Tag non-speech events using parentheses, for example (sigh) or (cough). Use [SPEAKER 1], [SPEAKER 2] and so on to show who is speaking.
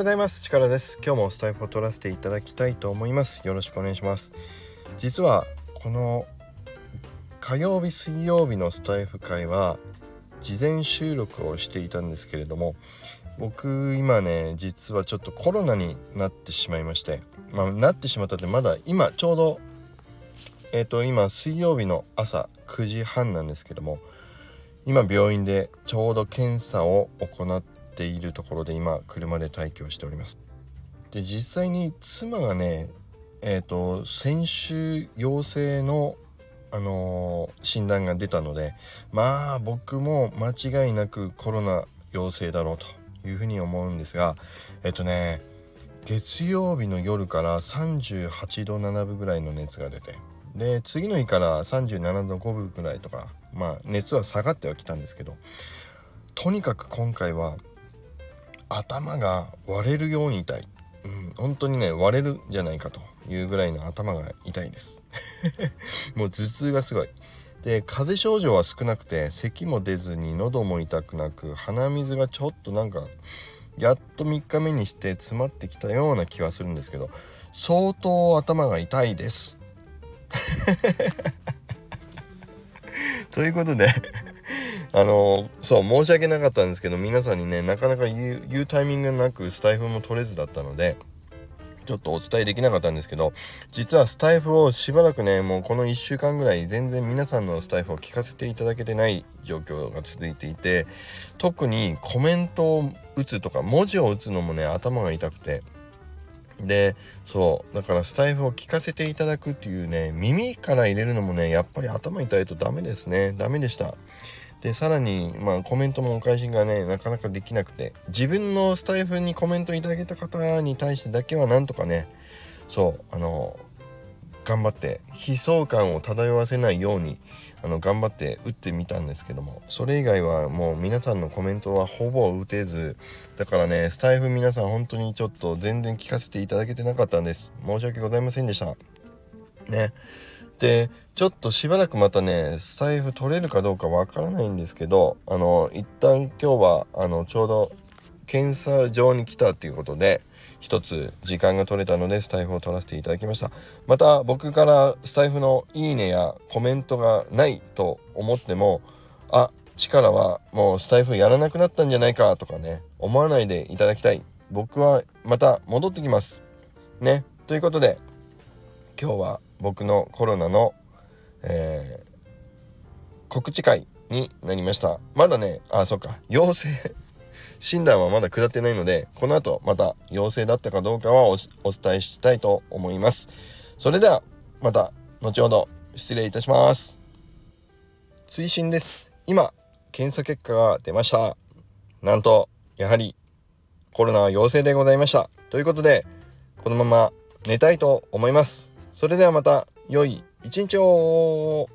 [SPEAKER 1] ございます。力です。今日もスタイフを取らせていただきたいと思います。よろしくお願いします。実はこの火曜日水曜日のスタイフ会は事前収録をしていたんですけれども僕今ね実はちょっとコロナになってしまいましてまあなってしまったってまだ今ちょうどえっ、ー、と今水曜日の朝9時半なんですけども今病院でちょうど検査を行ってているところで今車で待機をしております。で実際に妻がねえっ、ー、と先週陽性のあのー、診断が出たのでまあ僕も間違いなくコロナ陽性だろうというふうに思うんですがえっとね月曜日の夜から38度7分ぐらいの熱が出てで次の日から37度5分ぐらいとかまあ熱は下がってはきたんですけどとにかく今回は頭が割れるように痛い、うん、本当にね割れるんじゃないかというぐらいの頭が痛いです。(laughs) もう頭痛がすごい。で風邪症状は少なくて咳も出ずに喉も痛くなく鼻水がちょっとなんかやっと3日目にして詰まってきたような気はするんですけど相当頭が痛いです。(laughs) ということであのそう申し訳なかったんですけど皆さんにねなかなか言うタイミングなくスタイフも取れずだったのでちょっとお伝えできなかったんですけど実はスタイフをしばらくねもうこの1週間ぐらい全然皆さんのスタイフを聞かせていただけてない状況が続いていて特にコメントを打つとか文字を打つのもね頭が痛くて。でそうだからスタイフを聞かせていただくっていうね耳から入れるのもねやっぱり頭痛いとダメですね。ダメでした。でさらにまあコメントもお返しがねなかなかできなくて自分のスタイフにコメントいただけた方に対してだけはなんとかねそうあの頑張って悲壮感を漂わせないようにあの頑張って打ってみたんですけどもそれ以外はもう皆さんのコメントはほぼ打てずだからねスタイフ皆さん本当にちょっと全然聞かせていただけてなかったんです。申し訳ございませんでした。ね。でちょっとしばらくまたねスタイフ取れるかどうかわからないんですけどあの一旦今日はあのちょうど検査場に来たっていうことで一つ時間が取れたのでスタイフを取らせていただきました。また僕からスタイフのいいねやコメントがないと思ってもあ力はもうスタイフやらなくなったんじゃないかとかね思わないでいただきたい。僕はまた戻ってきます。ね。ということで今日は僕のコロナの、えー、告知会になりましたまだねあそっか陽性 (laughs) 診断はまだ下ってないので、この後また陽性だったかどうかはお伝えしたいと思います。それでは、また後ほど失礼いたします。追伸です。今、検査結果が出ました。なんと、やはりコロナは陽性でございました。ということで、このまま寝たいと思います。それではまた良い一日を。